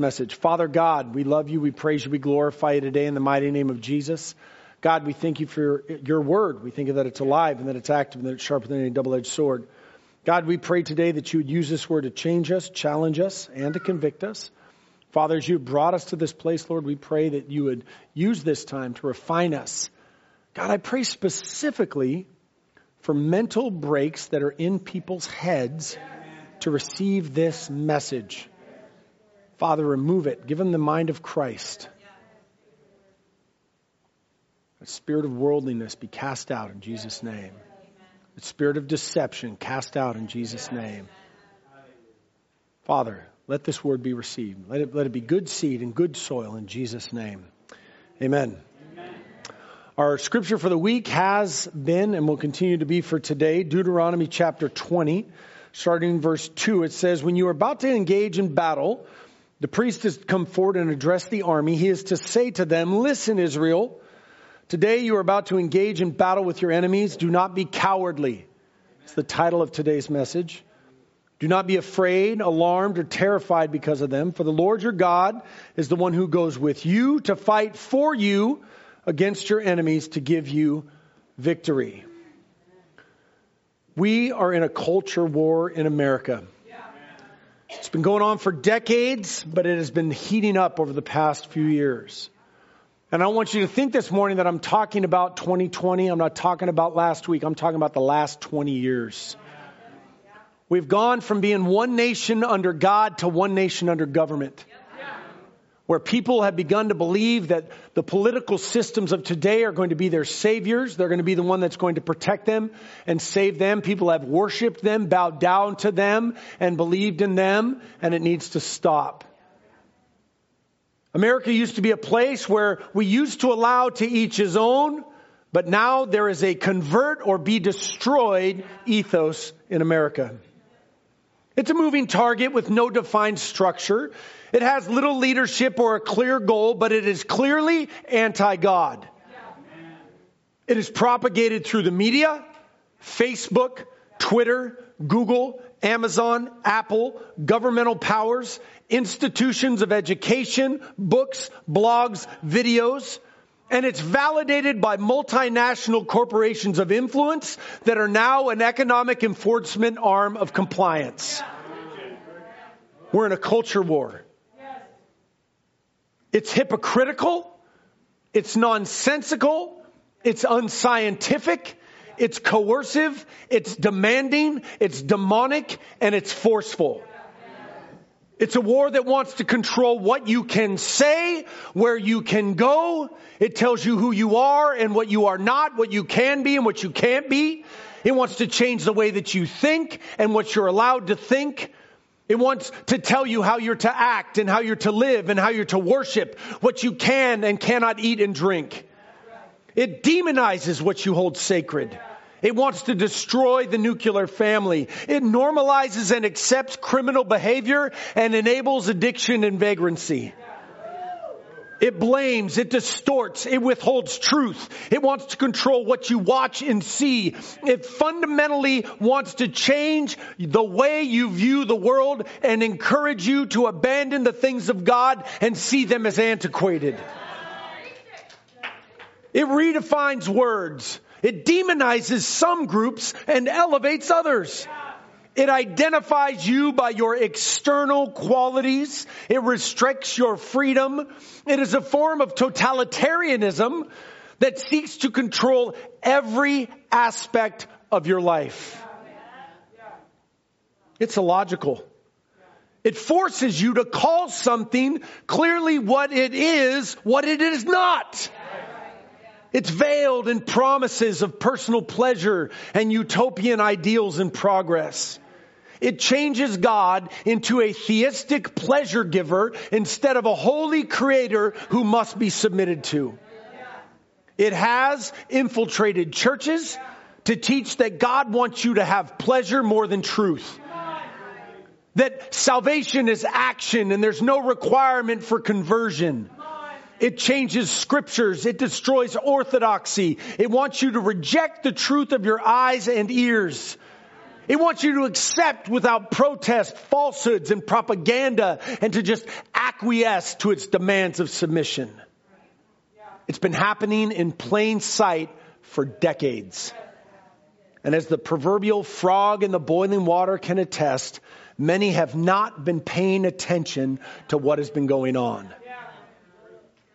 message. Father God, we love you, we praise you, we glorify you today in the mighty name of Jesus. God, we thank you for your word. We thank you that it's alive and that it's active and that it's sharper than any double edged sword. God, we pray today that you would use this word to change us, challenge us, and to convict us. Father, as you brought us to this place, Lord, we pray that you would use this time to refine us. God, I pray specifically for mental breaks that are in people's heads to receive this message. Father, remove it. Give them the mind of Christ. The spirit of worldliness be cast out in Jesus' name. The spirit of deception cast out in Jesus' name. Father, let this word be received. Let it, let it be good seed and good soil in Jesus' name. Amen. Amen. Our scripture for the week has been and will continue to be for today Deuteronomy chapter 20, starting in verse 2. It says, When you are about to engage in battle, the priest is to come forward and address the army. He is to say to them, listen, Israel, today you are about to engage in battle with your enemies. Do not be cowardly. It's the title of today's message. Do not be afraid, alarmed, or terrified because of them, for the Lord your God is the one who goes with you to fight for you against your enemies to give you victory. We are in a culture war in America. Been going on for decades, but it has been heating up over the past few years. And I want you to think this morning that I'm talking about 2020. I'm not talking about last week. I'm talking about the last 20 years. We've gone from being one nation under God to one nation under government where people have begun to believe that the political systems of today are going to be their saviors. They're going to be the one that's going to protect them and save them. People have worshiped them, bowed down to them, and believed in them, and it needs to stop. America used to be a place where we used to allow to each his own, but now there is a convert or be destroyed ethos in America. It's a moving target with no defined structure. It has little leadership or a clear goal, but it is clearly anti God. It is propagated through the media, Facebook, Twitter, Google, Amazon, Apple, governmental powers, institutions of education, books, blogs, videos, and it's validated by multinational corporations of influence that are now an economic enforcement arm of compliance. We're in a culture war. It's hypocritical. It's nonsensical. It's unscientific. It's coercive. It's demanding. It's demonic and it's forceful. It's a war that wants to control what you can say, where you can go. It tells you who you are and what you are not, what you can be and what you can't be. It wants to change the way that you think and what you're allowed to think. It wants to tell you how you're to act and how you're to live and how you're to worship, what you can and cannot eat and drink. It demonizes what you hold sacred. It wants to destroy the nuclear family. It normalizes and accepts criminal behavior and enables addiction and vagrancy. It blames, it distorts, it withholds truth. It wants to control what you watch and see. It fundamentally wants to change the way you view the world and encourage you to abandon the things of God and see them as antiquated. It redefines words. It demonizes some groups and elevates others. It identifies you by your external qualities. It restricts your freedom. It is a form of totalitarianism that seeks to control every aspect of your life. It's illogical. It forces you to call something clearly what it is, what it is not. It's veiled in promises of personal pleasure and utopian ideals and progress. It changes God into a theistic pleasure giver instead of a holy creator who must be submitted to. It has infiltrated churches to teach that God wants you to have pleasure more than truth. That salvation is action and there's no requirement for conversion. It changes scriptures. It destroys orthodoxy. It wants you to reject the truth of your eyes and ears It wants you to accept without protest falsehoods and propaganda and to just acquiesce to its demands of submission. It's been happening in plain sight for decades. And as the proverbial frog in the boiling water can attest, many have not been paying attention to what has been going on.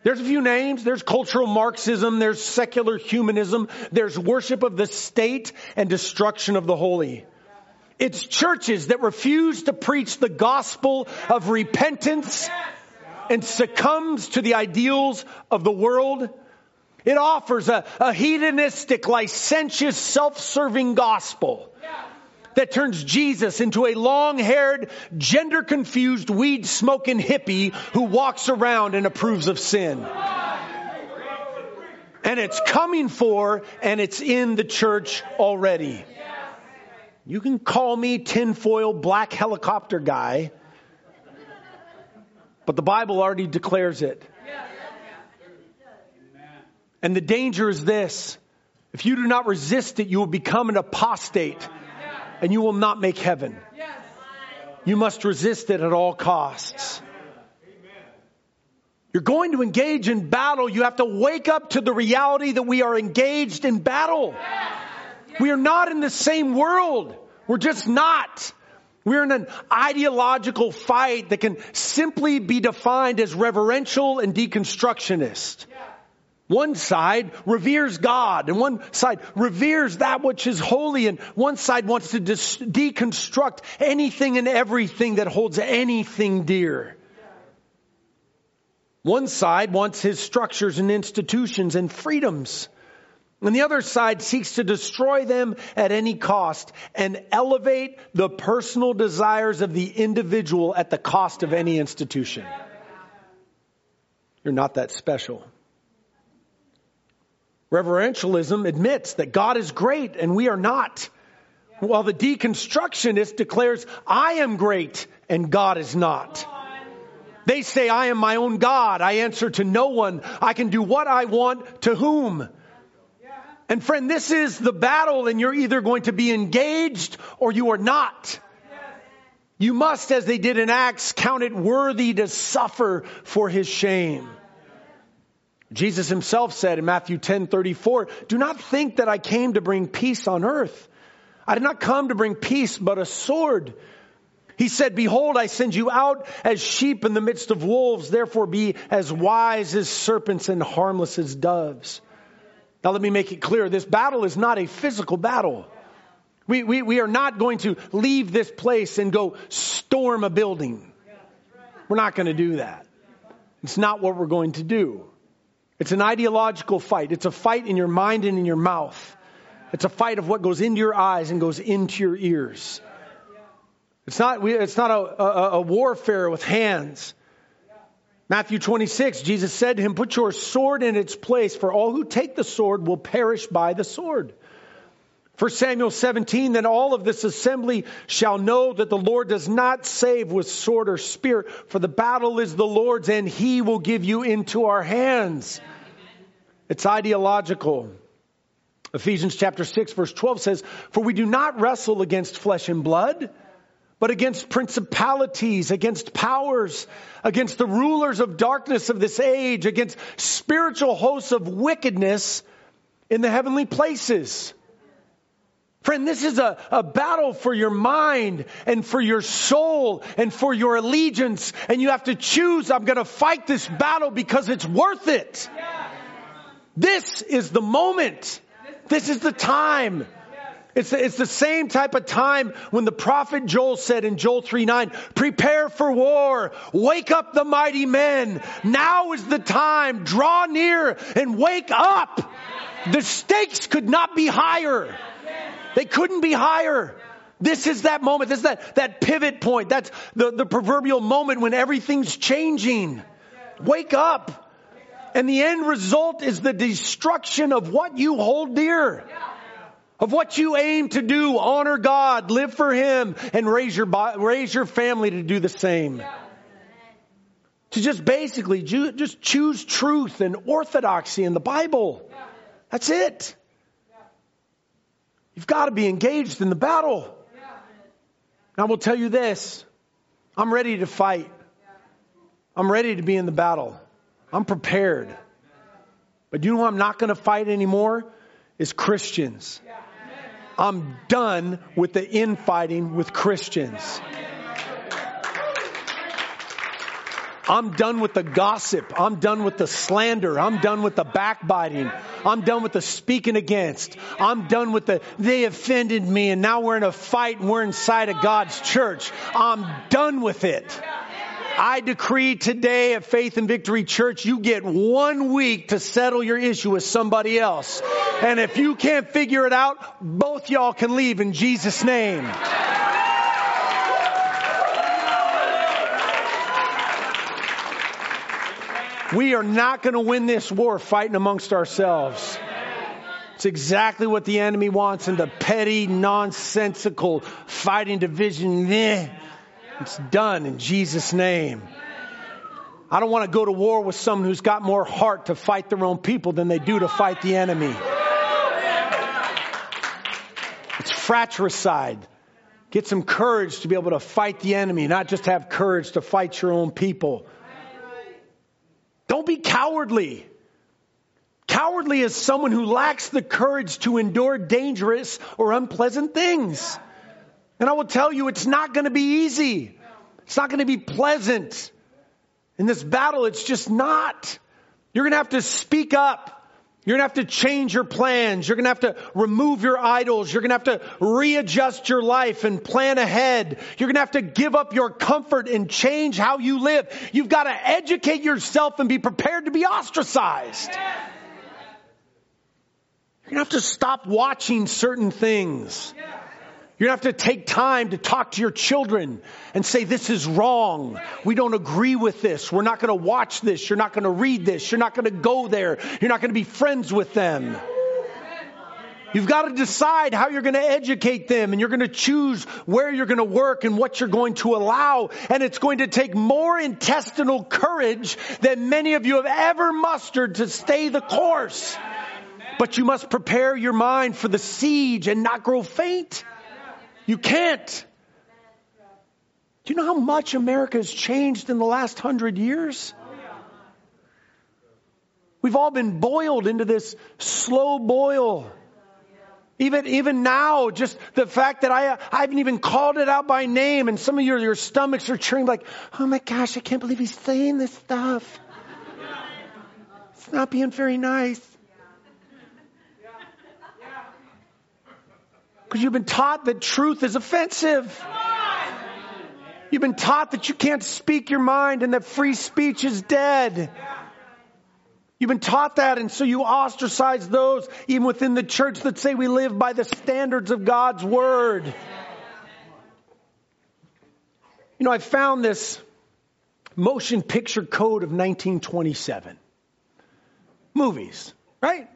There's a few names. There's cultural Marxism. There's secular humanism. There's worship of the state and destruction of the holy. It's churches that refuse to preach the gospel of repentance and succumbs to the ideals of the world. It offers a, a hedonistic, licentious, self-serving gospel that turns Jesus into a long-haired, gender-confused, weed-smoking hippie who walks around and approves of sin. And it's coming for and it's in the church already. You can call me tinfoil black helicopter guy, but the Bible already declares it. And the danger is this. If you do not resist it, you will become an apostate and you will not make heaven. You must resist it at all costs. You're going to engage in battle. You have to wake up to the reality that we are engaged in battle. We are not in the same world. We're just not. We're in an ideological fight that can simply be defined as reverential and deconstructionist. One side reveres God and one side reveres that which is holy and one side wants to dis- deconstruct anything and everything that holds anything dear. One side wants his structures and institutions and freedoms. And the other side seeks to destroy them at any cost and elevate the personal desires of the individual at the cost of any institution. You're not that special. Reverentialism admits that God is great and we are not. While the deconstructionist declares, I am great and God is not. They say, I am my own God. I answer to no one. I can do what I want to whom. And friend, this is the battle and you're either going to be engaged or you are not. You must, as they did in Acts, count it worthy to suffer for his shame. Jesus himself said in Matthew 10 34, Do not think that I came to bring peace on earth. I did not come to bring peace, but a sword. He said, Behold, I send you out as sheep in the midst of wolves. Therefore be as wise as serpents and harmless as doves. Now let me make it clear. This battle is not a physical battle. We, we, we are not going to leave this place and go storm a building. We're not going to do that. It's not what we're going to do. It's an ideological fight. It's a fight in your mind and in your mouth. It's a fight of what goes into your eyes and goes into your ears. It's not, it's not a, a, a warfare with hands. Matthew 26, Jesus said to him, Put your sword in its place, for all who take the sword will perish by the sword. For Samuel 17, then all of this assembly shall know that the Lord does not save with sword or spear, for the battle is the Lord's, and he will give you into our hands. It's ideological. Ephesians chapter 6 verse 12 says, For we do not wrestle against flesh and blood, but against principalities, against powers, against the rulers of darkness of this age, against spiritual hosts of wickedness in the heavenly places. Friend, this is a, a battle for your mind and for your soul and for your allegiance. And you have to choose, I'm going to fight this battle because it's worth it. This is the moment. This is the time. It's the, it's the same type of time when the prophet Joel said in Joel 3 9, prepare for war, wake up the mighty men. Now is the time, draw near and wake up. The stakes could not be higher. They couldn't be higher. This is that moment. This is that, that pivot point. That's the, the proverbial moment when everything's changing. Wake up. And the end result is the destruction of what you hold dear. Of what you aim to do, honor God, live for Him, and raise your, raise your family to do the same. To just basically just choose truth and orthodoxy in the Bible. That's it. You've got to be engaged in the battle. And I will tell you this I'm ready to fight. I'm ready to be in the battle. I'm prepared. But you know I'm not going to fight anymore? Is Christians. I'm done with the infighting with Christians. I'm done with the gossip. I'm done with the slander. I'm done with the backbiting. I'm done with the speaking against. I'm done with the, they offended me and now we're in a fight and we're inside of God's church. I'm done with it. I decree today at Faith and Victory Church, you get one week to settle your issue with somebody else. And if you can't figure it out, both y'all can leave in Jesus' name. We are not going to win this war fighting amongst ourselves. It's exactly what the enemy wants and the petty, nonsensical fighting division. It's done in Jesus' name. I don't want to go to war with someone who's got more heart to fight their own people than they do to fight the enemy. It's fratricide. Get some courage to be able to fight the enemy, not just have courage to fight your own people. Don't be cowardly. Cowardly is someone who lacks the courage to endure dangerous or unpleasant things. And I will tell you, it's not going to be easy. It's not going to be pleasant. In this battle, it's just not. You're going to have to speak up. You're going to have to change your plans. You're going to have to remove your idols. You're going to have to readjust your life and plan ahead. You're going to have to give up your comfort and change how you live. You've got to educate yourself and be prepared to be ostracized. You're going to have to stop watching certain things. You're going to have to take time to talk to your children and say, this is wrong. We don't agree with this. We're not going to watch this. You're not going to read this. You're not going to go there. You're not going to be friends with them. You've got to decide how you're going to educate them and you're going to choose where you're going to work and what you're going to allow. And it's going to take more intestinal courage than many of you have ever mustered to stay the course. But you must prepare your mind for the siege and not grow faint. You can't. Do you know how much America has changed in the last hundred years? We've all been boiled into this slow boil. Even, even now, just the fact that I, I haven't even called it out by name and some of your, your stomachs are churning like, oh my gosh, I can't believe he's saying this stuff. It's not being very nice. Because you've been taught that truth is offensive. You've been taught that you can't speak your mind and that free speech is dead. You've been taught that, and so you ostracize those, even within the church, that say we live by the standards of God's Word. You know, I found this motion picture code of 1927. Movies, right?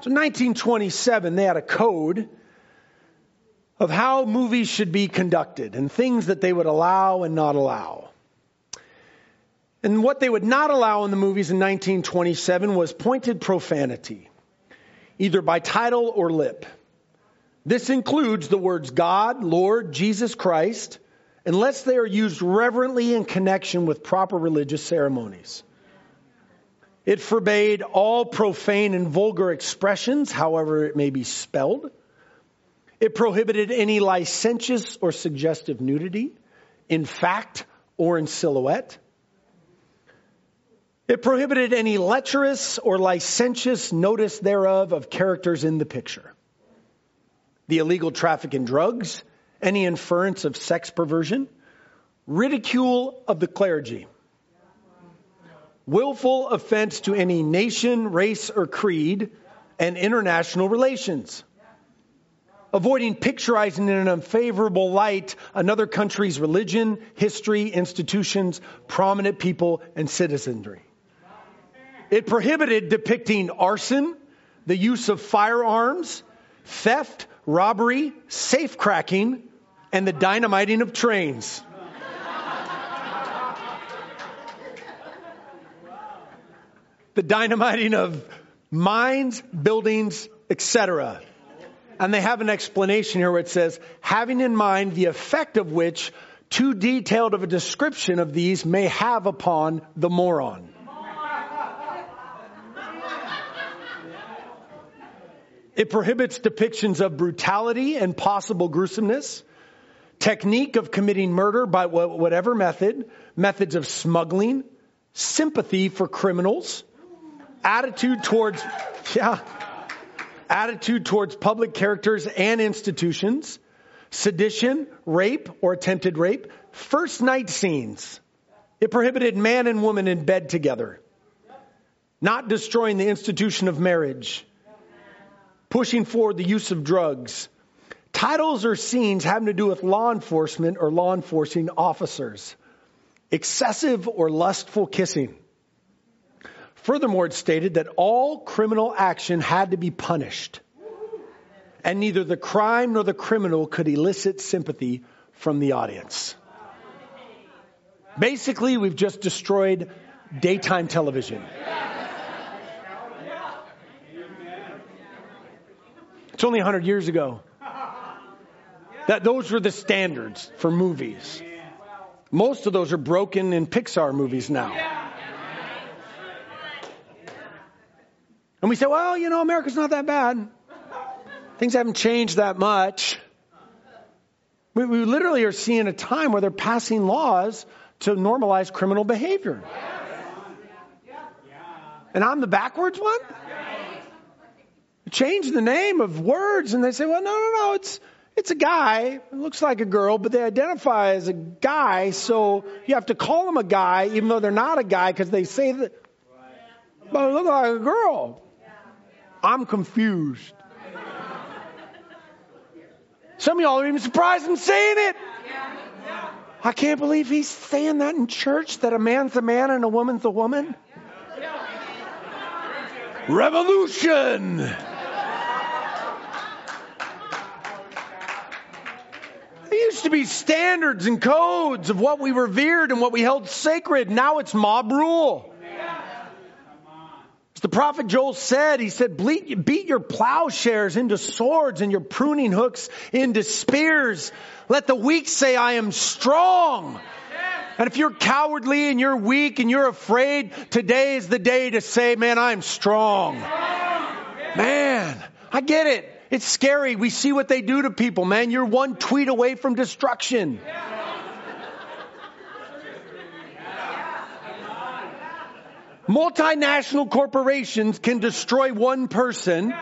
So 1927, they had a code of how movies should be conducted and things that they would allow and not allow. And what they would not allow in the movies in 1927 was pointed profanity, either by title or lip. This includes the words God, Lord, Jesus Christ, unless they are used reverently in connection with proper religious ceremonies. It forbade all profane and vulgar expressions, however it may be spelled. It prohibited any licentious or suggestive nudity in fact or in silhouette. It prohibited any lecherous or licentious notice thereof of characters in the picture. The illegal traffic in drugs, any inference of sex perversion, ridicule of the clergy, willful offense to any nation, race, or creed, and international relations avoiding picturizing in an unfavorable light another country's religion, history, institutions, prominent people, and citizenry. It prohibited depicting arson, the use of firearms, theft, robbery, safecracking, and the dynamiting of trains. the dynamiting of mines, buildings, etc. And they have an explanation here where it says, having in mind the effect of which too detailed of a description of these may have upon the moron. It prohibits depictions of brutality and possible gruesomeness, technique of committing murder by whatever method, methods of smuggling, sympathy for criminals, attitude towards, yeah, attitude towards public characters and institutions, sedition, rape or attempted rape, first night scenes. It prohibited man and woman in bed together, not destroying the institution of marriage, pushing forward the use of drugs. Titles or scenes having to do with law enforcement or law enforcing officers. Excessive or lustful kissing. Furthermore, it stated that all criminal action had to be punished. And neither the crime nor the criminal could elicit sympathy from the audience. Basically, we've just destroyed daytime television. It's only 100 years ago. That those were the standards for movies. Most of those are broken in Pixar movies now. And we say, well, you know, America's not that bad. Things haven't changed that much. We, we literally are seeing a time where they're passing laws to normalize criminal behavior. And I'm the backwards one? change the name of words and they say, well, no, no, no, it's, it's a guy. It looks like a girl, but they identify as a guy, so you have to call them a guy even though they're not a guy because they say that, but it looks like a girl. I'm confused. Some of y'all are even surprised I'm saying it. I can't believe he's saying that in church that a man's a man and a woman's a woman. Revolution! There used to be standards and codes of what we revered and what we held sacred. Now it's mob rule. As the prophet Joel said, he said, beat your plowshares into swords and your pruning hooks into spears. Let the weak say, I am strong. And if you're cowardly and you're weak and you're afraid, today is the day to say, man, I'm strong. Man, I get it. It's scary. We see what they do to people, man. You're one tweet away from destruction. Multinational corporations can destroy one person,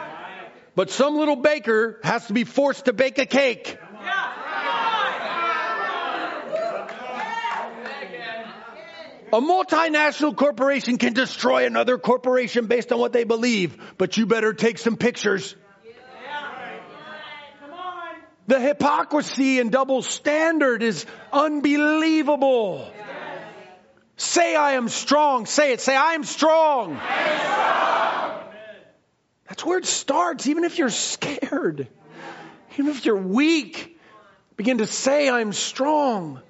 but some little baker has to be forced to bake a cake. A multinational corporation can destroy another corporation based on what they believe, but you better take some pictures. The hypocrisy and double standard is unbelievable. Say I am strong. Say it. Say I am strong. Strong. That's where it starts, even if you're scared. Even if you're weak, begin to say I'm strong.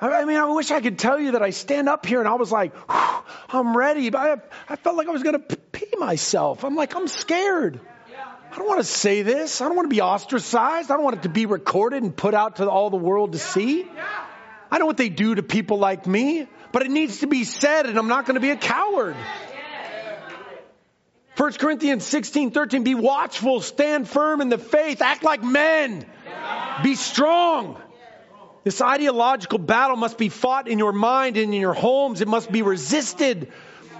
I mean, I wish I could tell you that I stand up here and I was like, I'm ready, but I, I felt like I was going to pee myself. I'm like, I'm scared. I don't want to say this. I don't want to be ostracized. I don't want it to be recorded and put out to all the world to see. I know what they do to people like me, but it needs to be said and I'm not going to be a coward. 1 Corinthians 16, 13, be watchful, stand firm in the faith, act like men, be strong. This ideological battle must be fought in your mind and in your homes. It must be resisted.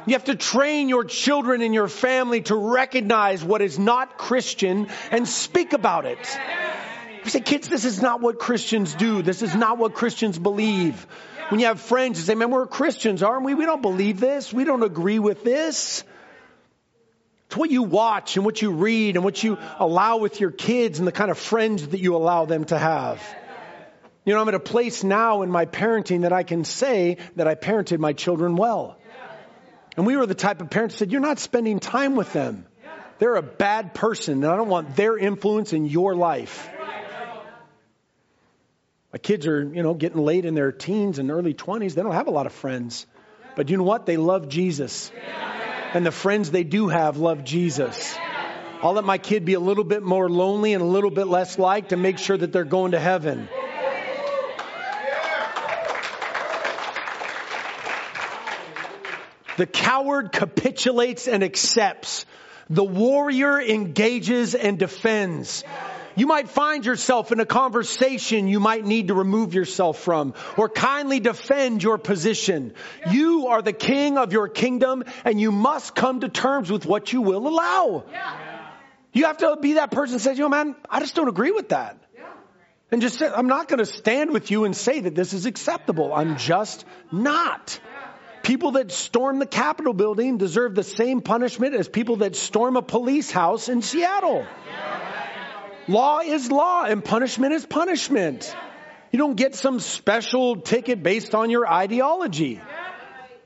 You have to train your children and your family to recognize what is not Christian and speak about it. You say, kids, this is not what Christians do. This is not what Christians believe. When you have friends, you say, man, we're Christians, aren't we? We don't believe this. We don't agree with this. It's what you watch and what you read and what you allow with your kids and the kind of friends that you allow them to have. You know, I'm at a place now in my parenting that I can say that I parented my children well. And we were the type of parents that said, You're not spending time with them. They're a bad person, and I don't want their influence in your life. Kids are, you know, getting late in their teens and early 20s. They don't have a lot of friends. But you know what? They love Jesus. And the friends they do have love Jesus. I'll let my kid be a little bit more lonely and a little bit less liked to make sure that they're going to heaven. The coward capitulates and accepts. The warrior engages and defends. You might find yourself in a conversation you might need to remove yourself from or kindly defend your position. You are the king of your kingdom and you must come to terms with what you will allow. You have to be that person that says, you know, man, I just don't agree with that. And just say, I'm not going to stand with you and say that this is acceptable. I'm just not. People that storm the Capitol building deserve the same punishment as people that storm a police house in Seattle. Law is law and punishment is punishment. You don't get some special ticket based on your ideology.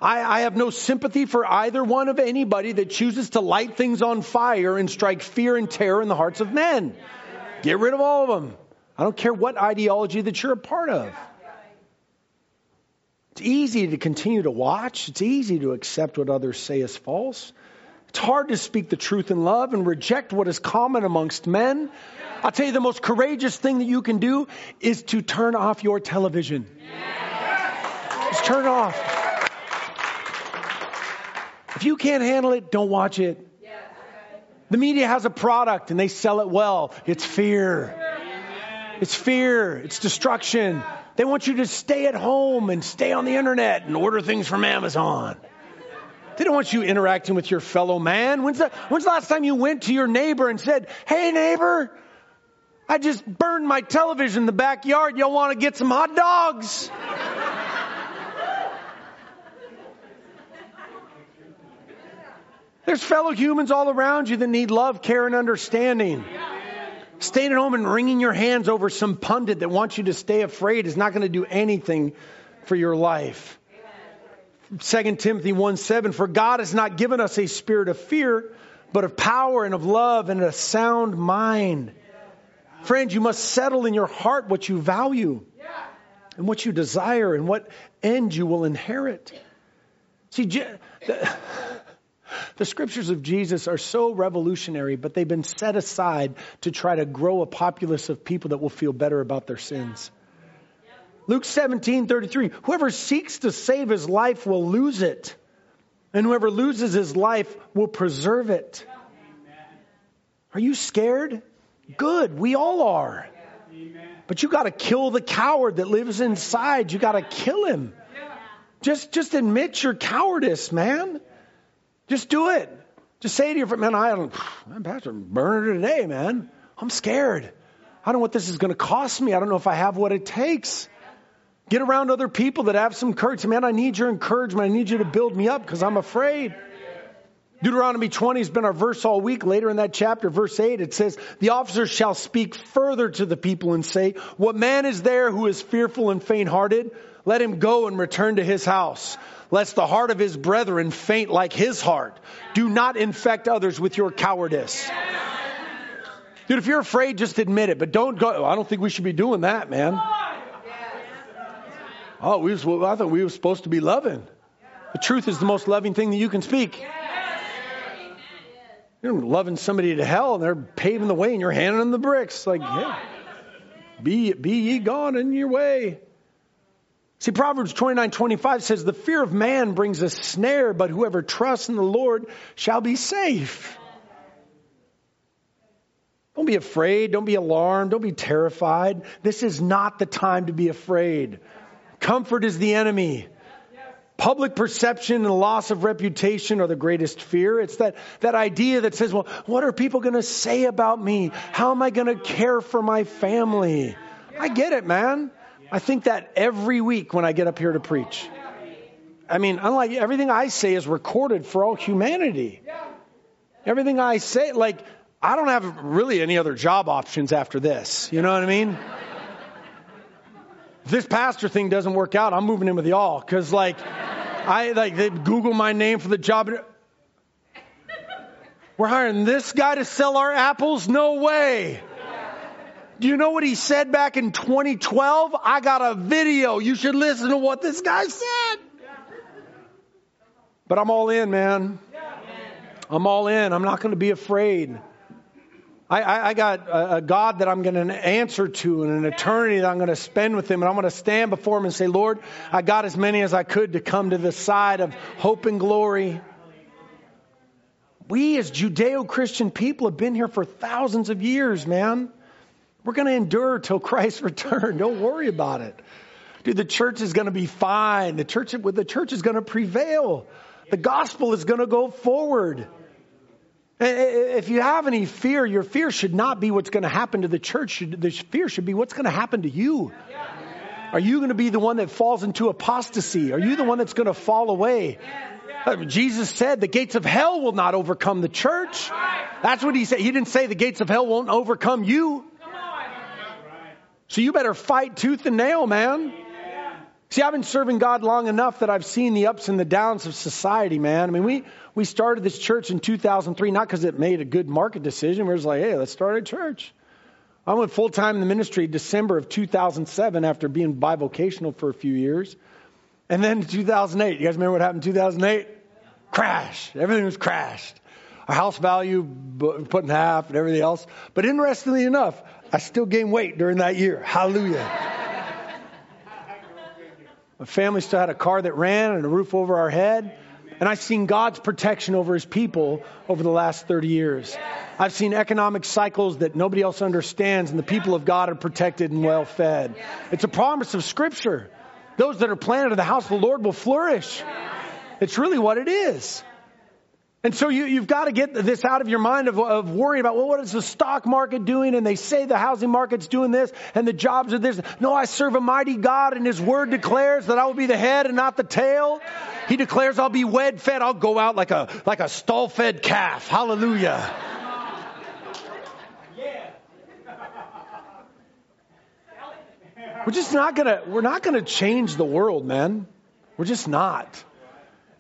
I, I, have no sympathy for either one of anybody that chooses to light things on fire and strike fear and terror in the hearts of men. Get rid of all of them. I don't care what ideology that you're a part of. It's easy to continue to watch. It's easy to accept what others say is false. It's hard to speak the truth in love and reject what is common amongst men. I'll tell you the most courageous thing that you can do is to turn off your television. Just turn it off. If you can't handle it, don't watch it. The media has a product and they sell it well. It's fear. It's fear. It's destruction. They want you to stay at home and stay on the internet and order things from Amazon. They don't want you interacting with your fellow man. When's the, when's the last time you went to your neighbor and said, Hey neighbor, I just burned my television in the backyard. Y'all want to get some hot dogs? There's fellow humans all around you that need love, care, and understanding. Staying at home and wringing your hands over some pundit that wants you to stay afraid is not going to do anything for your life. 2 Timothy 1 7, for God has not given us a spirit of fear, but of power and of love and a sound mind. Friends, you must settle in your heart what you value and what you desire and what end you will inherit. See, the, the scriptures of Jesus are so revolutionary, but they've been set aside to try to grow a populace of people that will feel better about their sins. Luke 17, 33. Whoever seeks to save his life will lose it, and whoever loses his life will preserve it. Are you scared? Good. We all are. But you got to kill the coward that lives inside. You got to kill him. Just, just admit your cowardice, man. Just do it. Just say to your friend, man, I don't, man, Pastor, burn her today, man. I'm scared. I don't know what this is going to cost me. I don't know if I have what it takes. Get around other people that have some courage. Man, I need your encouragement. I need you to build me up because I'm afraid. Deuteronomy 20 has been our verse all week. Later in that chapter, verse 8, it says, The officers shall speak further to the people and say, What man is there who is fearful and faint hearted? Let him go and return to his house, lest the heart of his brethren faint like his heart. Do not infect others with your cowardice. Dude, if you're afraid, just admit it, but don't go. I don't think we should be doing that, man. Oh, we was, I thought we were supposed to be loving. The truth is the most loving thing that you can speak. You're loving somebody to hell and they're paving the way and you're handing them the bricks. Like, yeah, be, be ye gone in your way. See, Proverbs 29 25 says, The fear of man brings a snare, but whoever trusts in the Lord shall be safe. Don't be afraid. Don't be alarmed. Don't be terrified. This is not the time to be afraid. Comfort is the enemy. Public perception and loss of reputation are the greatest fear. It's that, that idea that says, well, what are people going to say about me? How am I going to care for my family? I get it, man. I think that every week when I get up here to preach. I mean, unlike everything I say is recorded for all humanity. Everything I say, like, I don't have really any other job options after this. You know what I mean? This pastor thing doesn't work out, I'm moving in with y'all. Cause like, I like they Google my name for the job. We're hiring this guy to sell our apples? No way. Do you know what he said back in 2012? I got a video. You should listen to what this guy said. But I'm all in, man. I'm all in. I'm not going to be afraid. I, I, I got a, a God that I'm going to answer to and an eternity that I'm going to spend with Him. And I'm going to stand before Him and say, Lord, I got as many as I could to come to the side of hope and glory. We as Judeo Christian people have been here for thousands of years, man. We're going to endure till Christ's return. Don't worry about it. Dude, the church is going to be fine. The church, the church is going to prevail. The gospel is going to go forward. If you have any fear, your fear should not be what's going to happen to the church. The fear should be what's going to happen to you. Are you going to be the one that falls into apostasy? Are you the one that's going to fall away? Uh, Jesus said the gates of hell will not overcome the church. That's what he said. He didn't say the gates of hell won't overcome you. So you better fight tooth and nail, man. See, I've been serving God long enough that I've seen the ups and the downs of society, man. I mean, we, we started this church in 2003, not because it made a good market decision. We are just like, hey, let's start a church. I went full time in the ministry December of 2007 after being bivocational for a few years. And then 2008, you guys remember what happened in 2008? Crash. Everything was crashed. Our house value put in half and everything else. But interestingly enough, I still gained weight during that year. Hallelujah. My family still had a car that ran and a roof over our head. And I've seen God's protection over his people over the last 30 years. I've seen economic cycles that nobody else understands, and the people of God are protected and well fed. It's a promise of Scripture. Those that are planted in the house of the Lord will flourish. It's really what it is. And so you, have got to get this out of your mind of, of worrying about, well, what is the stock market doing? And they say the housing market's doing this and the jobs are this. No, I serve a mighty God and his word declares that I will be the head and not the tail. He declares I'll be wed fed. I'll go out like a, like a stall fed calf. Hallelujah. We're just not gonna, we're not gonna change the world, man. We're just not.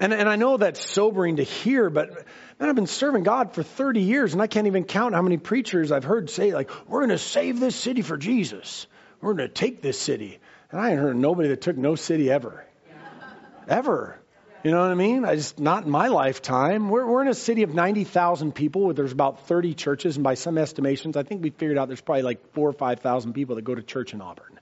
And, and I know that's sobering to hear, but man, I've been serving God for 30 years and I can't even count how many preachers I've heard say, like, we're going to save this city for Jesus. We're going to take this city. And I ain't heard nobody that took no city ever. Ever. You know what I mean? I just, not in my lifetime. We're, we're in a city of 90,000 people where there's about 30 churches. And by some estimations, I think we figured out there's probably like four or 5,000 people that go to church in Auburn.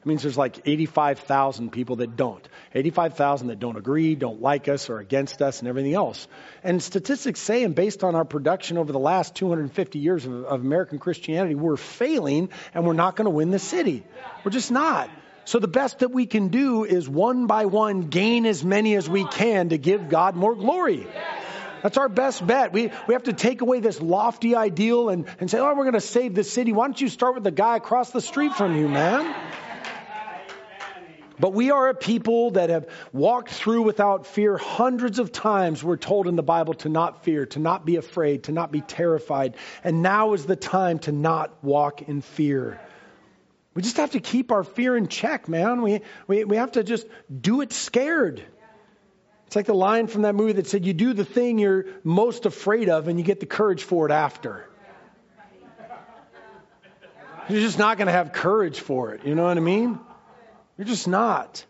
It means there's like 85,000 people that don't. 85,000 that don't agree, don't like us, or against us, and everything else. And statistics say, and based on our production over the last 250 years of, of American Christianity, we're failing and we're not going to win the city. We're just not. So the best that we can do is one by one gain as many as we can to give God more glory. That's our best bet. We, we have to take away this lofty ideal and, and say, oh, we're going to save the city. Why don't you start with the guy across the street from you, man? But we are a people that have walked through without fear hundreds of times. We're told in the Bible to not fear, to not be afraid, to not be terrified. And now is the time to not walk in fear. We just have to keep our fear in check, man. We, we, we have to just do it scared. It's like the line from that movie that said, You do the thing you're most afraid of, and you get the courage for it after. You're just not going to have courage for it. You know what I mean? You're just not.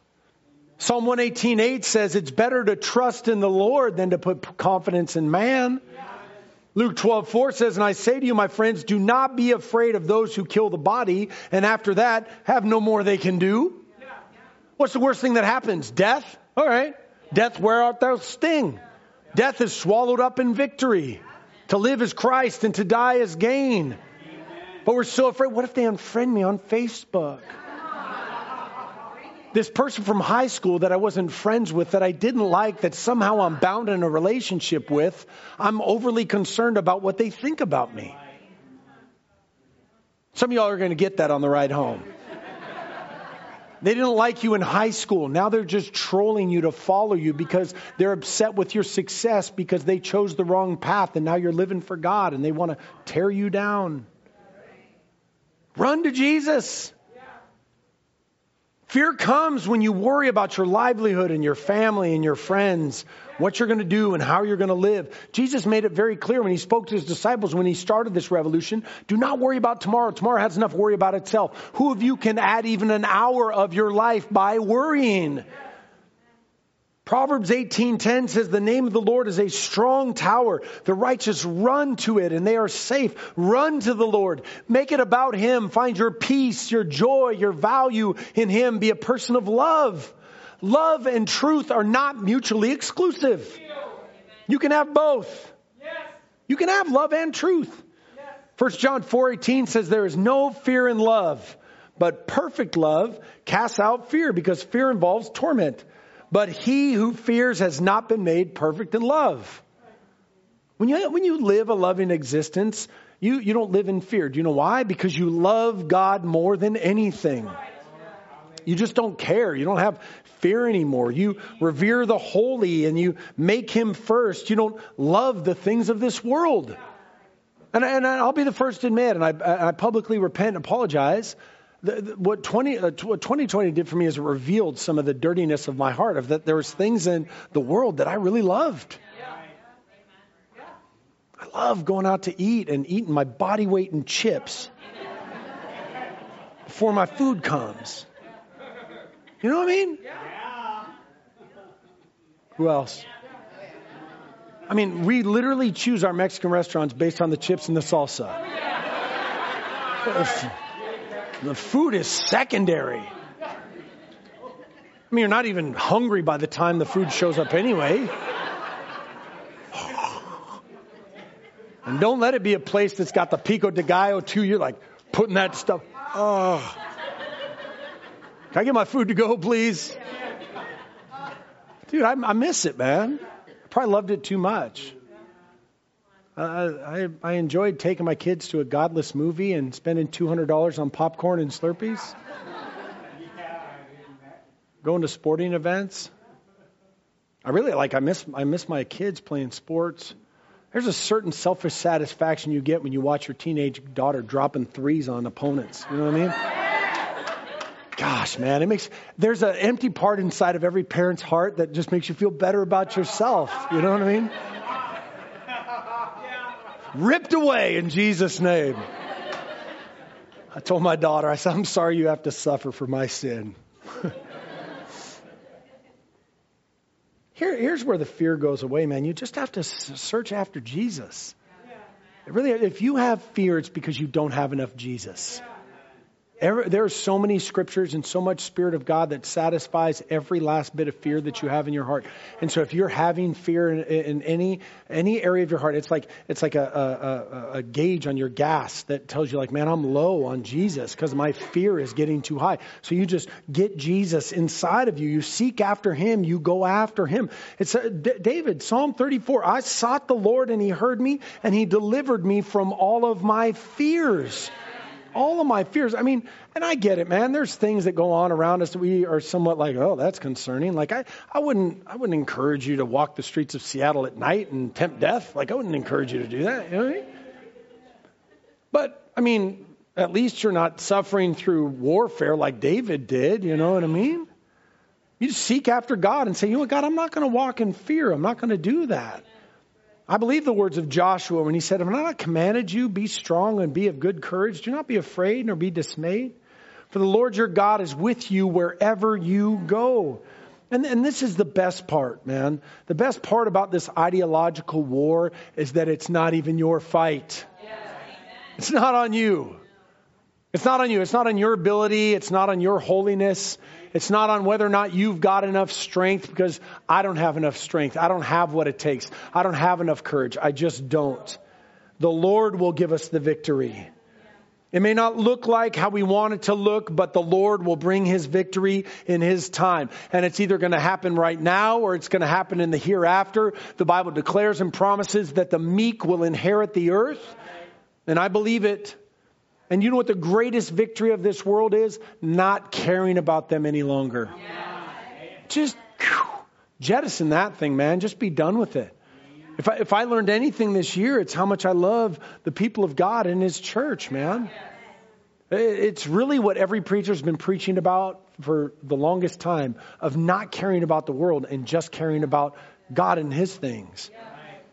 Psalm 118.8 says it's better to trust in the Lord than to put confidence in man. Luke 12:4 says, And I say to you, my friends, do not be afraid of those who kill the body, and after that have no more they can do. What's the worst thing that happens? Death? All right. Death, where art thou sting? Death is swallowed up in victory. To live is Christ, and to die is gain. But we're so afraid. What if they unfriend me on Facebook? This person from high school that I wasn't friends with, that I didn't like, that somehow I'm bound in a relationship with, I'm overly concerned about what they think about me. Some of y'all are going to get that on the ride home. They didn't like you in high school. Now they're just trolling you to follow you because they're upset with your success because they chose the wrong path and now you're living for God and they want to tear you down. Run to Jesus. Fear comes when you worry about your livelihood and your family and your friends, what you're going to do and how you're going to live. Jesus made it very clear when he spoke to his disciples when he started this revolution do not worry about tomorrow. Tomorrow has enough worry about itself. Who of you can add even an hour of your life by worrying? Proverbs 18:10 says the name of the Lord is a strong tower. The righteous run to it and they are safe. Run to the Lord. Make it about him. Find your peace, your joy, your value in him. Be a person of love. Love and truth are not mutually exclusive. You can have both. You can have love and truth. 1 John 4:18 says there is no fear in love, but perfect love casts out fear because fear involves torment. But he who fears has not been made perfect in love. When you, when you live a loving existence, you, you don't live in fear. Do you know why? Because you love God more than anything. You just don't care. You don't have fear anymore. You revere the holy and you make him first. You don't love the things of this world. And, and I'll be the first to admit, and I, I publicly repent and apologize. The, the, what, 20, uh, what 2020 did for me is it revealed some of the dirtiness of my heart, of that there was things in the world that I really loved. I love going out to eat and eating my body weight in chips before my food comes. You know what I mean? Who else? I mean, we literally choose our Mexican restaurants based on the chips and the salsa. The food is secondary. I mean, you're not even hungry by the time the food shows up anyway. And don't let it be a place that's got the pico de gallo too. You're like putting that stuff. Oh. Can I get my food to go, please? Dude, I, I miss it, man. I probably loved it too much. I, I enjoyed taking my kids to a godless movie and spending $200 on popcorn and Slurpees. Going to sporting events. I really like. I miss. I miss my kids playing sports. There's a certain selfish satisfaction you get when you watch your teenage daughter dropping threes on opponents. You know what I mean? Gosh, man, it makes there's an empty part inside of every parent's heart that just makes you feel better about yourself. You know what I mean? Ripped away in Jesus' name. I told my daughter, I said, I'm sorry you have to suffer for my sin. Here, here's where the fear goes away, man. You just have to search after Jesus. Really, if you have fear, it's because you don't have enough Jesus there are so many scriptures and so much Spirit of God that satisfies every last bit of fear that you have in your heart. And so, if you're having fear in, in any any area of your heart, it's like it's like a, a, a gauge on your gas that tells you, like, man, I'm low on Jesus because my fear is getting too high. So you just get Jesus inside of you. You seek after Him. You go after Him. It's David, Psalm 34. I sought the Lord, and He heard me, and He delivered me from all of my fears all of my fears. I mean, and I get it, man. There's things that go on around us that we are somewhat like, oh, that's concerning. Like I, I wouldn't, I wouldn't encourage you to walk the streets of Seattle at night and tempt death. Like I wouldn't encourage you to do that. You know what I mean? But I mean, at least you're not suffering through warfare like David did. You know what I mean? You seek after God and say, you know what, God, I'm not going to walk in fear. I'm not going to do that. I believe the words of Joshua when he said, Have not I not commanded you, be strong and be of good courage? Do not be afraid nor be dismayed. For the Lord your God is with you wherever you go. And, and this is the best part, man. The best part about this ideological war is that it's not even your fight. It's not on you. It's not on you. It's not on your ability. It's not on your holiness. It's not on whether or not you've got enough strength because I don't have enough strength. I don't have what it takes. I don't have enough courage. I just don't. The Lord will give us the victory. It may not look like how we want it to look, but the Lord will bring His victory in His time. And it's either going to happen right now or it's going to happen in the hereafter. The Bible declares and promises that the meek will inherit the earth. And I believe it. And you know what the greatest victory of this world is? Not caring about them any longer. Yeah. Just whew, jettison that thing, man. Just be done with it. If I, if I learned anything this year, it's how much I love the people of God and His church, man. It's really what every preacher's been preaching about for the longest time of not caring about the world and just caring about God and His things.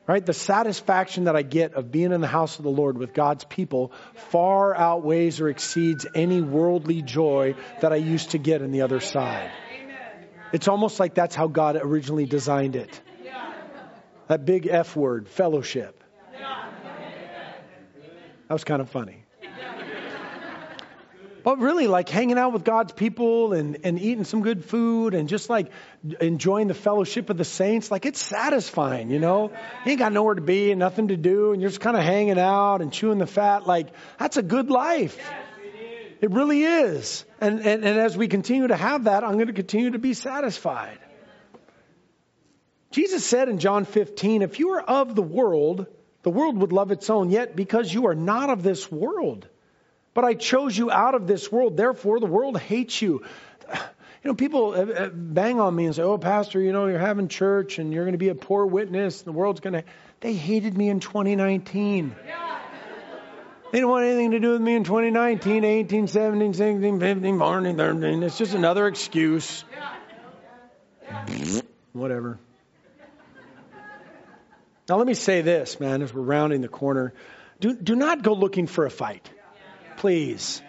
Right? The satisfaction that I get of being in the house of the Lord with God's people far outweighs or exceeds any worldly joy that I used to get in the other side. It's almost like that's how God originally designed it. That big F word, fellowship. That was kind of funny. But really, like hanging out with God's people and, and eating some good food and just like enjoying the fellowship of the saints, like it's satisfying, you know? You ain't got nowhere to be and nothing to do, and you're just kind of hanging out and chewing the fat. Like, that's a good life. It really is. And, and, and as we continue to have that, I'm going to continue to be satisfied. Jesus said in John 15, if you are of the world, the world would love its own, yet because you are not of this world, but I chose you out of this world, therefore the world hates you. You know, people uh, uh, bang on me and say, oh, Pastor, you know, you're having church and you're going to be a poor witness and the world's going to. They hated me in 2019. Yeah. They don't want anything to do with me in 2019, 18, 17, 16, 15, 14, 13. It's just another excuse. Yeah. Whatever. Now, let me say this, man, as we're rounding the corner. Do, do not go looking for a fight please.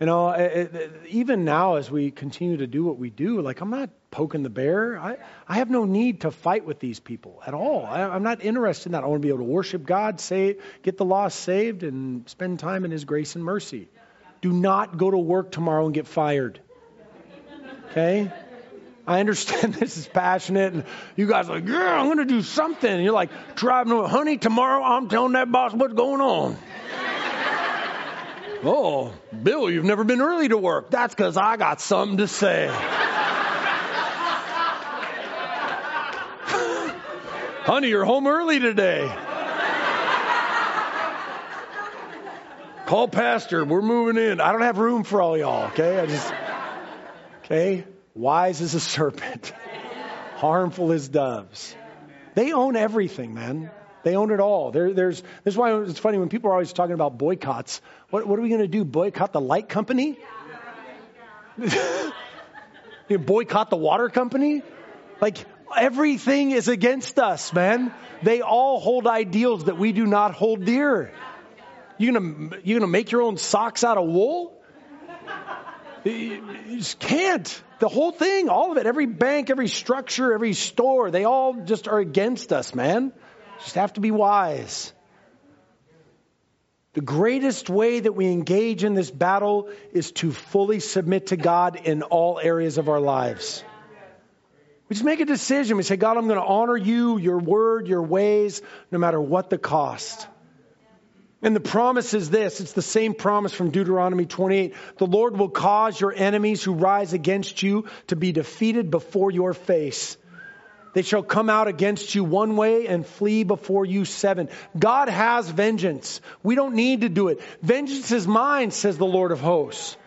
You know, it, it, even now as we continue to do what we do, like I'm not poking the bear. I, I have no need to fight with these people at all. I, I'm not interested in that. I want to be able to worship God, say, get the lost saved, and spend time in His grace and mercy. Do not go to work tomorrow and get fired. Okay? I understand this is passionate, and you guys are like, yeah, I'm going to do something. And you're like, driving, honey, tomorrow I'm telling that boss what's going on. Oh, Bill, you've never been early to work. That's because I got something to say. Honey, you're home early today. Call Pastor. We're moving in. I don't have room for all y'all, okay? I just, okay? Wise as a serpent, harmful as doves. They own everything, man. They own it all. There, there's, this is why it's funny when people are always talking about boycotts. What, what are we going to do? Boycott the light company? you boycott the water company? Like, everything is against us, man. They all hold ideals that we do not hold dear. You gonna, you gonna make your own socks out of wool? You just can't. The whole thing, all of it, every bank, every structure, every store, they all just are against us, man. Just have to be wise. The greatest way that we engage in this battle is to fully submit to God in all areas of our lives. We just make a decision. We say, God, I'm going to honor you, your word, your ways, no matter what the cost. And the promise is this it's the same promise from Deuteronomy 28. The Lord will cause your enemies who rise against you to be defeated before your face. They shall come out against you one way and flee before you seven. God has vengeance. We don't need to do it. Vengeance is mine, says the Lord of hosts.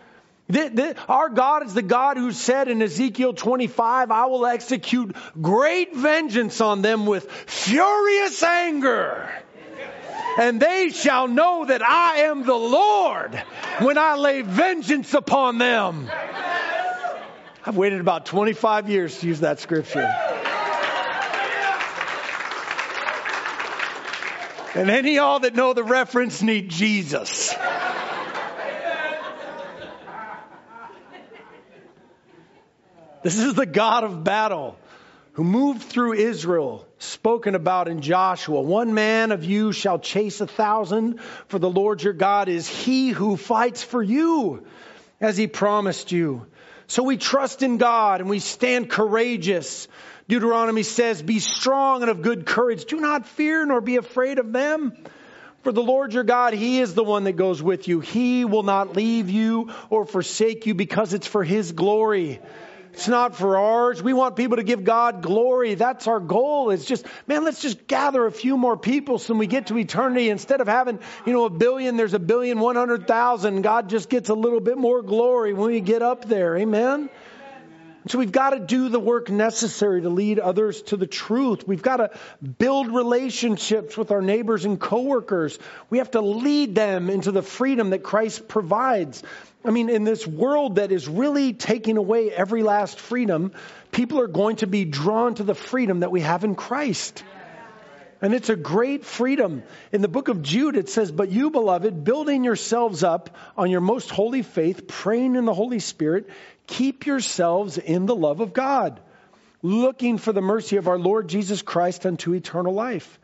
Our God is the God who said in Ezekiel 25, I will execute great vengeance on them with furious anger. And they shall know that I am the Lord when I lay vengeance upon them. I've waited about 25 years to use that scripture. And any y'all that know the reference need Jesus. This is the God of battle who moved through Israel, spoken about in Joshua. One man of you shall chase a thousand, for the Lord your God is he who fights for you, as he promised you. So we trust in God and we stand courageous Deuteronomy says, Be strong and of good courage. Do not fear nor be afraid of them. For the Lord your God, He is the one that goes with you. He will not leave you or forsake you because it's for His glory. It's not for ours. We want people to give God glory. That's our goal. It's just, man, let's just gather a few more people so we get to eternity, instead of having, you know, a billion, there's a billion, one hundred thousand. God just gets a little bit more glory when we get up there. Amen. So we've got to do the work necessary to lead others to the truth. We've got to build relationships with our neighbors and coworkers. We have to lead them into the freedom that Christ provides. I mean, in this world that is really taking away every last freedom, people are going to be drawn to the freedom that we have in Christ. And it's a great freedom. In the book of Jude, it says, But you, beloved, building yourselves up on your most holy faith, praying in the Holy Spirit, keep yourselves in the love of God, looking for the mercy of our Lord Jesus Christ unto eternal life.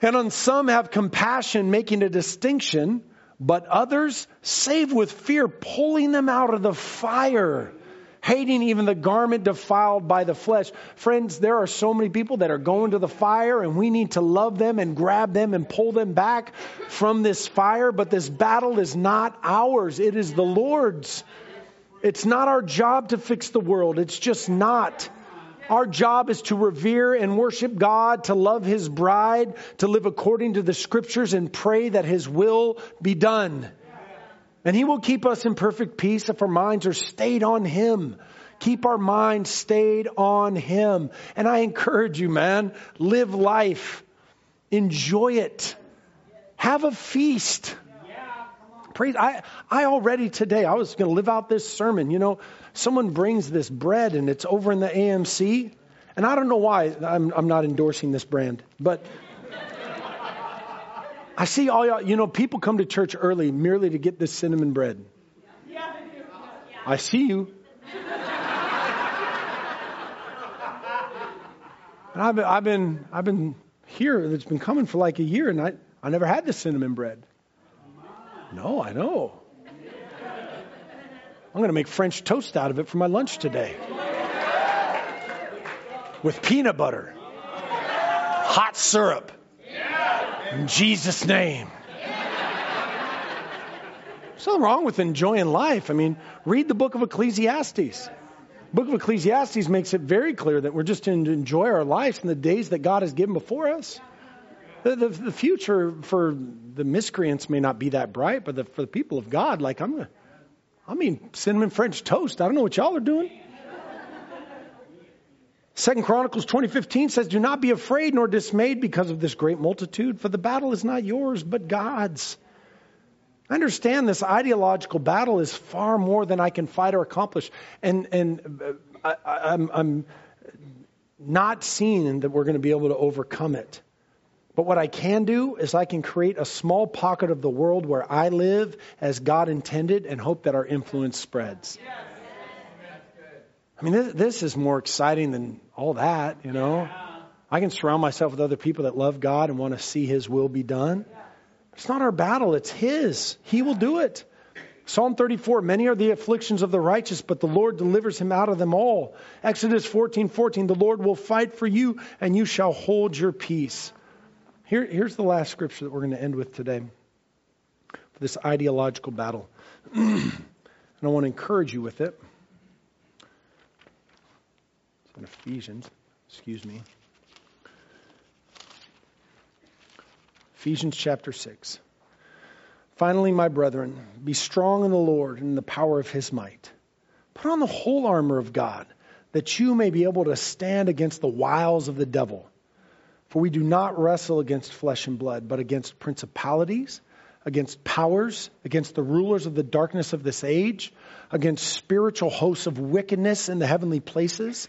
And on some have compassion, making a distinction, but others save with fear, pulling them out of the fire hating even the garment defiled by the flesh. Friends, there are so many people that are going to the fire, and we need to love them and grab them and pull them back from this fire. But this battle is not ours, it is the Lord's. It's not our job to fix the world, it's just not. Our job is to revere and worship God, to love His bride, to live according to the scriptures, and pray that His will be done. And He will keep us in perfect peace if our minds are stayed on Him. Keep our minds stayed on Him. And I encourage you, man, live life. Enjoy it. Have a feast. Praise. I, I already today, I was going to live out this sermon. You know, someone brings this bread and it's over in the AMC. And I don't know why I'm, I'm not endorsing this brand, but I see all y'all, you know, people come to church early merely to get this cinnamon bread. I see you. And I've been, I've been, I've been here, it's been coming for like a year, and I, I never had the cinnamon bread. No, I know. I'm going to make French toast out of it for my lunch today. With peanut butter, hot syrup. In Jesus' name. There's nothing wrong with enjoying life. I mean, read the book of Ecclesiastes. Book of Ecclesiastes makes it very clear that we're just to enjoy our lives in the days that God has given before us. The, the, the future for the miscreants may not be that bright, but the, for the people of God, like I'm, a, I mean, cinnamon French toast. I don't know what y'all are doing. Second Chronicles 20:15 says, "Do not be afraid nor dismayed because of this great multitude, for the battle is not yours, but God's." I understand this ideological battle is far more than I can fight or accomplish, and and uh, I, I'm, I'm not seeing that we're going to be able to overcome it. But what I can do is I can create a small pocket of the world where I live as God intended, and hope that our influence spreads. Yes. I mean, this, this is more exciting than all that, you know. Yeah. I can surround myself with other people that love God and want to see His will be done. Yeah. It's not our battle, it's His. He will do it. Psalm 34, many are the afflictions of the righteous, but the Lord delivers him out of them all. Exodus 14, 14, the Lord will fight for you and you shall hold your peace. Here, here's the last scripture that we're going to end with today for this ideological battle. and I want to encourage you with it in Ephesians, excuse me. Ephesians chapter 6. Finally, my brethren, be strong in the Lord and in the power of his might. Put on the whole armor of God, that you may be able to stand against the wiles of the devil. For we do not wrestle against flesh and blood, but against principalities, against powers, against the rulers of the darkness of this age, against spiritual hosts of wickedness in the heavenly places.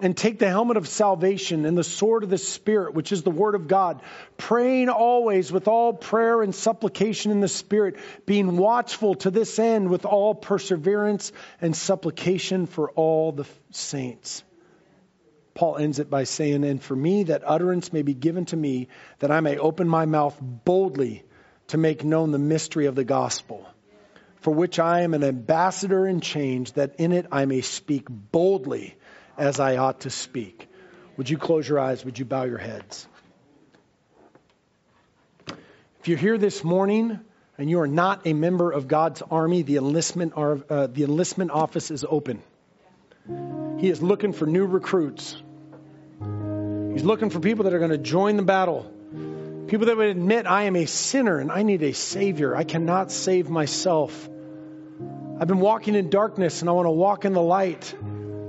and take the helmet of salvation and the sword of the Spirit, which is the Word of God, praying always with all prayer and supplication in the Spirit, being watchful to this end with all perseverance and supplication for all the saints. Paul ends it by saying, And for me, that utterance may be given to me, that I may open my mouth boldly to make known the mystery of the gospel, for which I am an ambassador in chains, that in it I may speak boldly as I ought to speak. Would you close your eyes? Would you bow your heads? If you're here this morning and you are not a member of God's army, the enlistment, uh, the enlistment office is open. He is looking for new recruits. He's looking for people that are going to join the battle. People that would admit I am a sinner and I need a Savior. I cannot save myself. I've been walking in darkness and I want to walk in the light.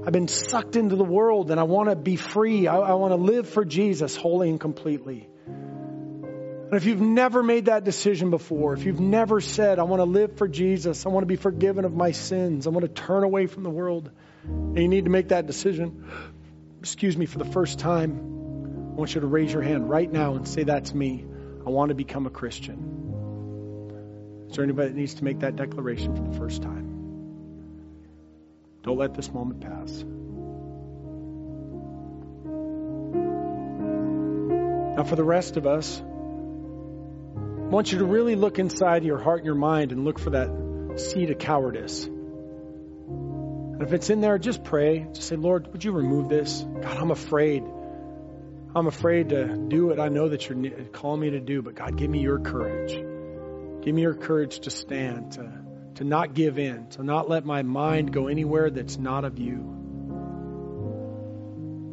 I've been sucked into the world and I want to be free. I, I want to live for Jesus wholly and completely. And if you've never made that decision before, if you've never said, I want to live for Jesus, I want to be forgiven of my sins, I want to turn away from the world, and you need to make that decision, excuse me, for the first time, I want you to raise your hand right now and say, That's me. I want to become a Christian. Is there anybody that needs to make that declaration for the first time? Don't let this moment pass. Now, for the rest of us, I want you to really look inside your heart and your mind and look for that seed of cowardice. And if it's in there, just pray. Just say, Lord, would you remove this? God, I'm afraid. I'm afraid to do what I know that you're calling me to do, but God, give me your courage. Give me your courage to stand, to, to not give in, to not let my mind go anywhere that's not of you.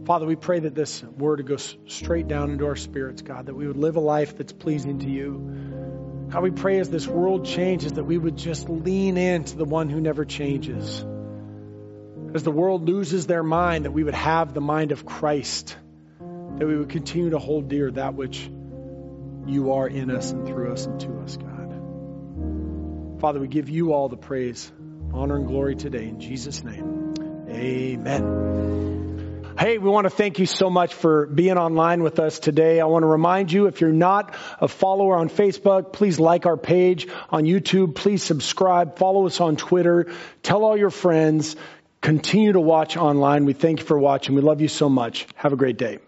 Father, we pray that this word would go straight down into our spirits, God, that we would live a life that's pleasing to you. God, we pray as this world changes that we would just lean into the one who never changes. As the world loses their mind, that we would have the mind of Christ, that we would continue to hold dear that which you are in us and through us and to us, God. Father, we give you all the praise, honor, and glory today in Jesus' name. Amen. Hey, we want to thank you so much for being online with us today. I want to remind you, if you're not a follower on Facebook, please like our page on YouTube. Please subscribe. Follow us on Twitter. Tell all your friends. Continue to watch online. We thank you for watching. We love you so much. Have a great day.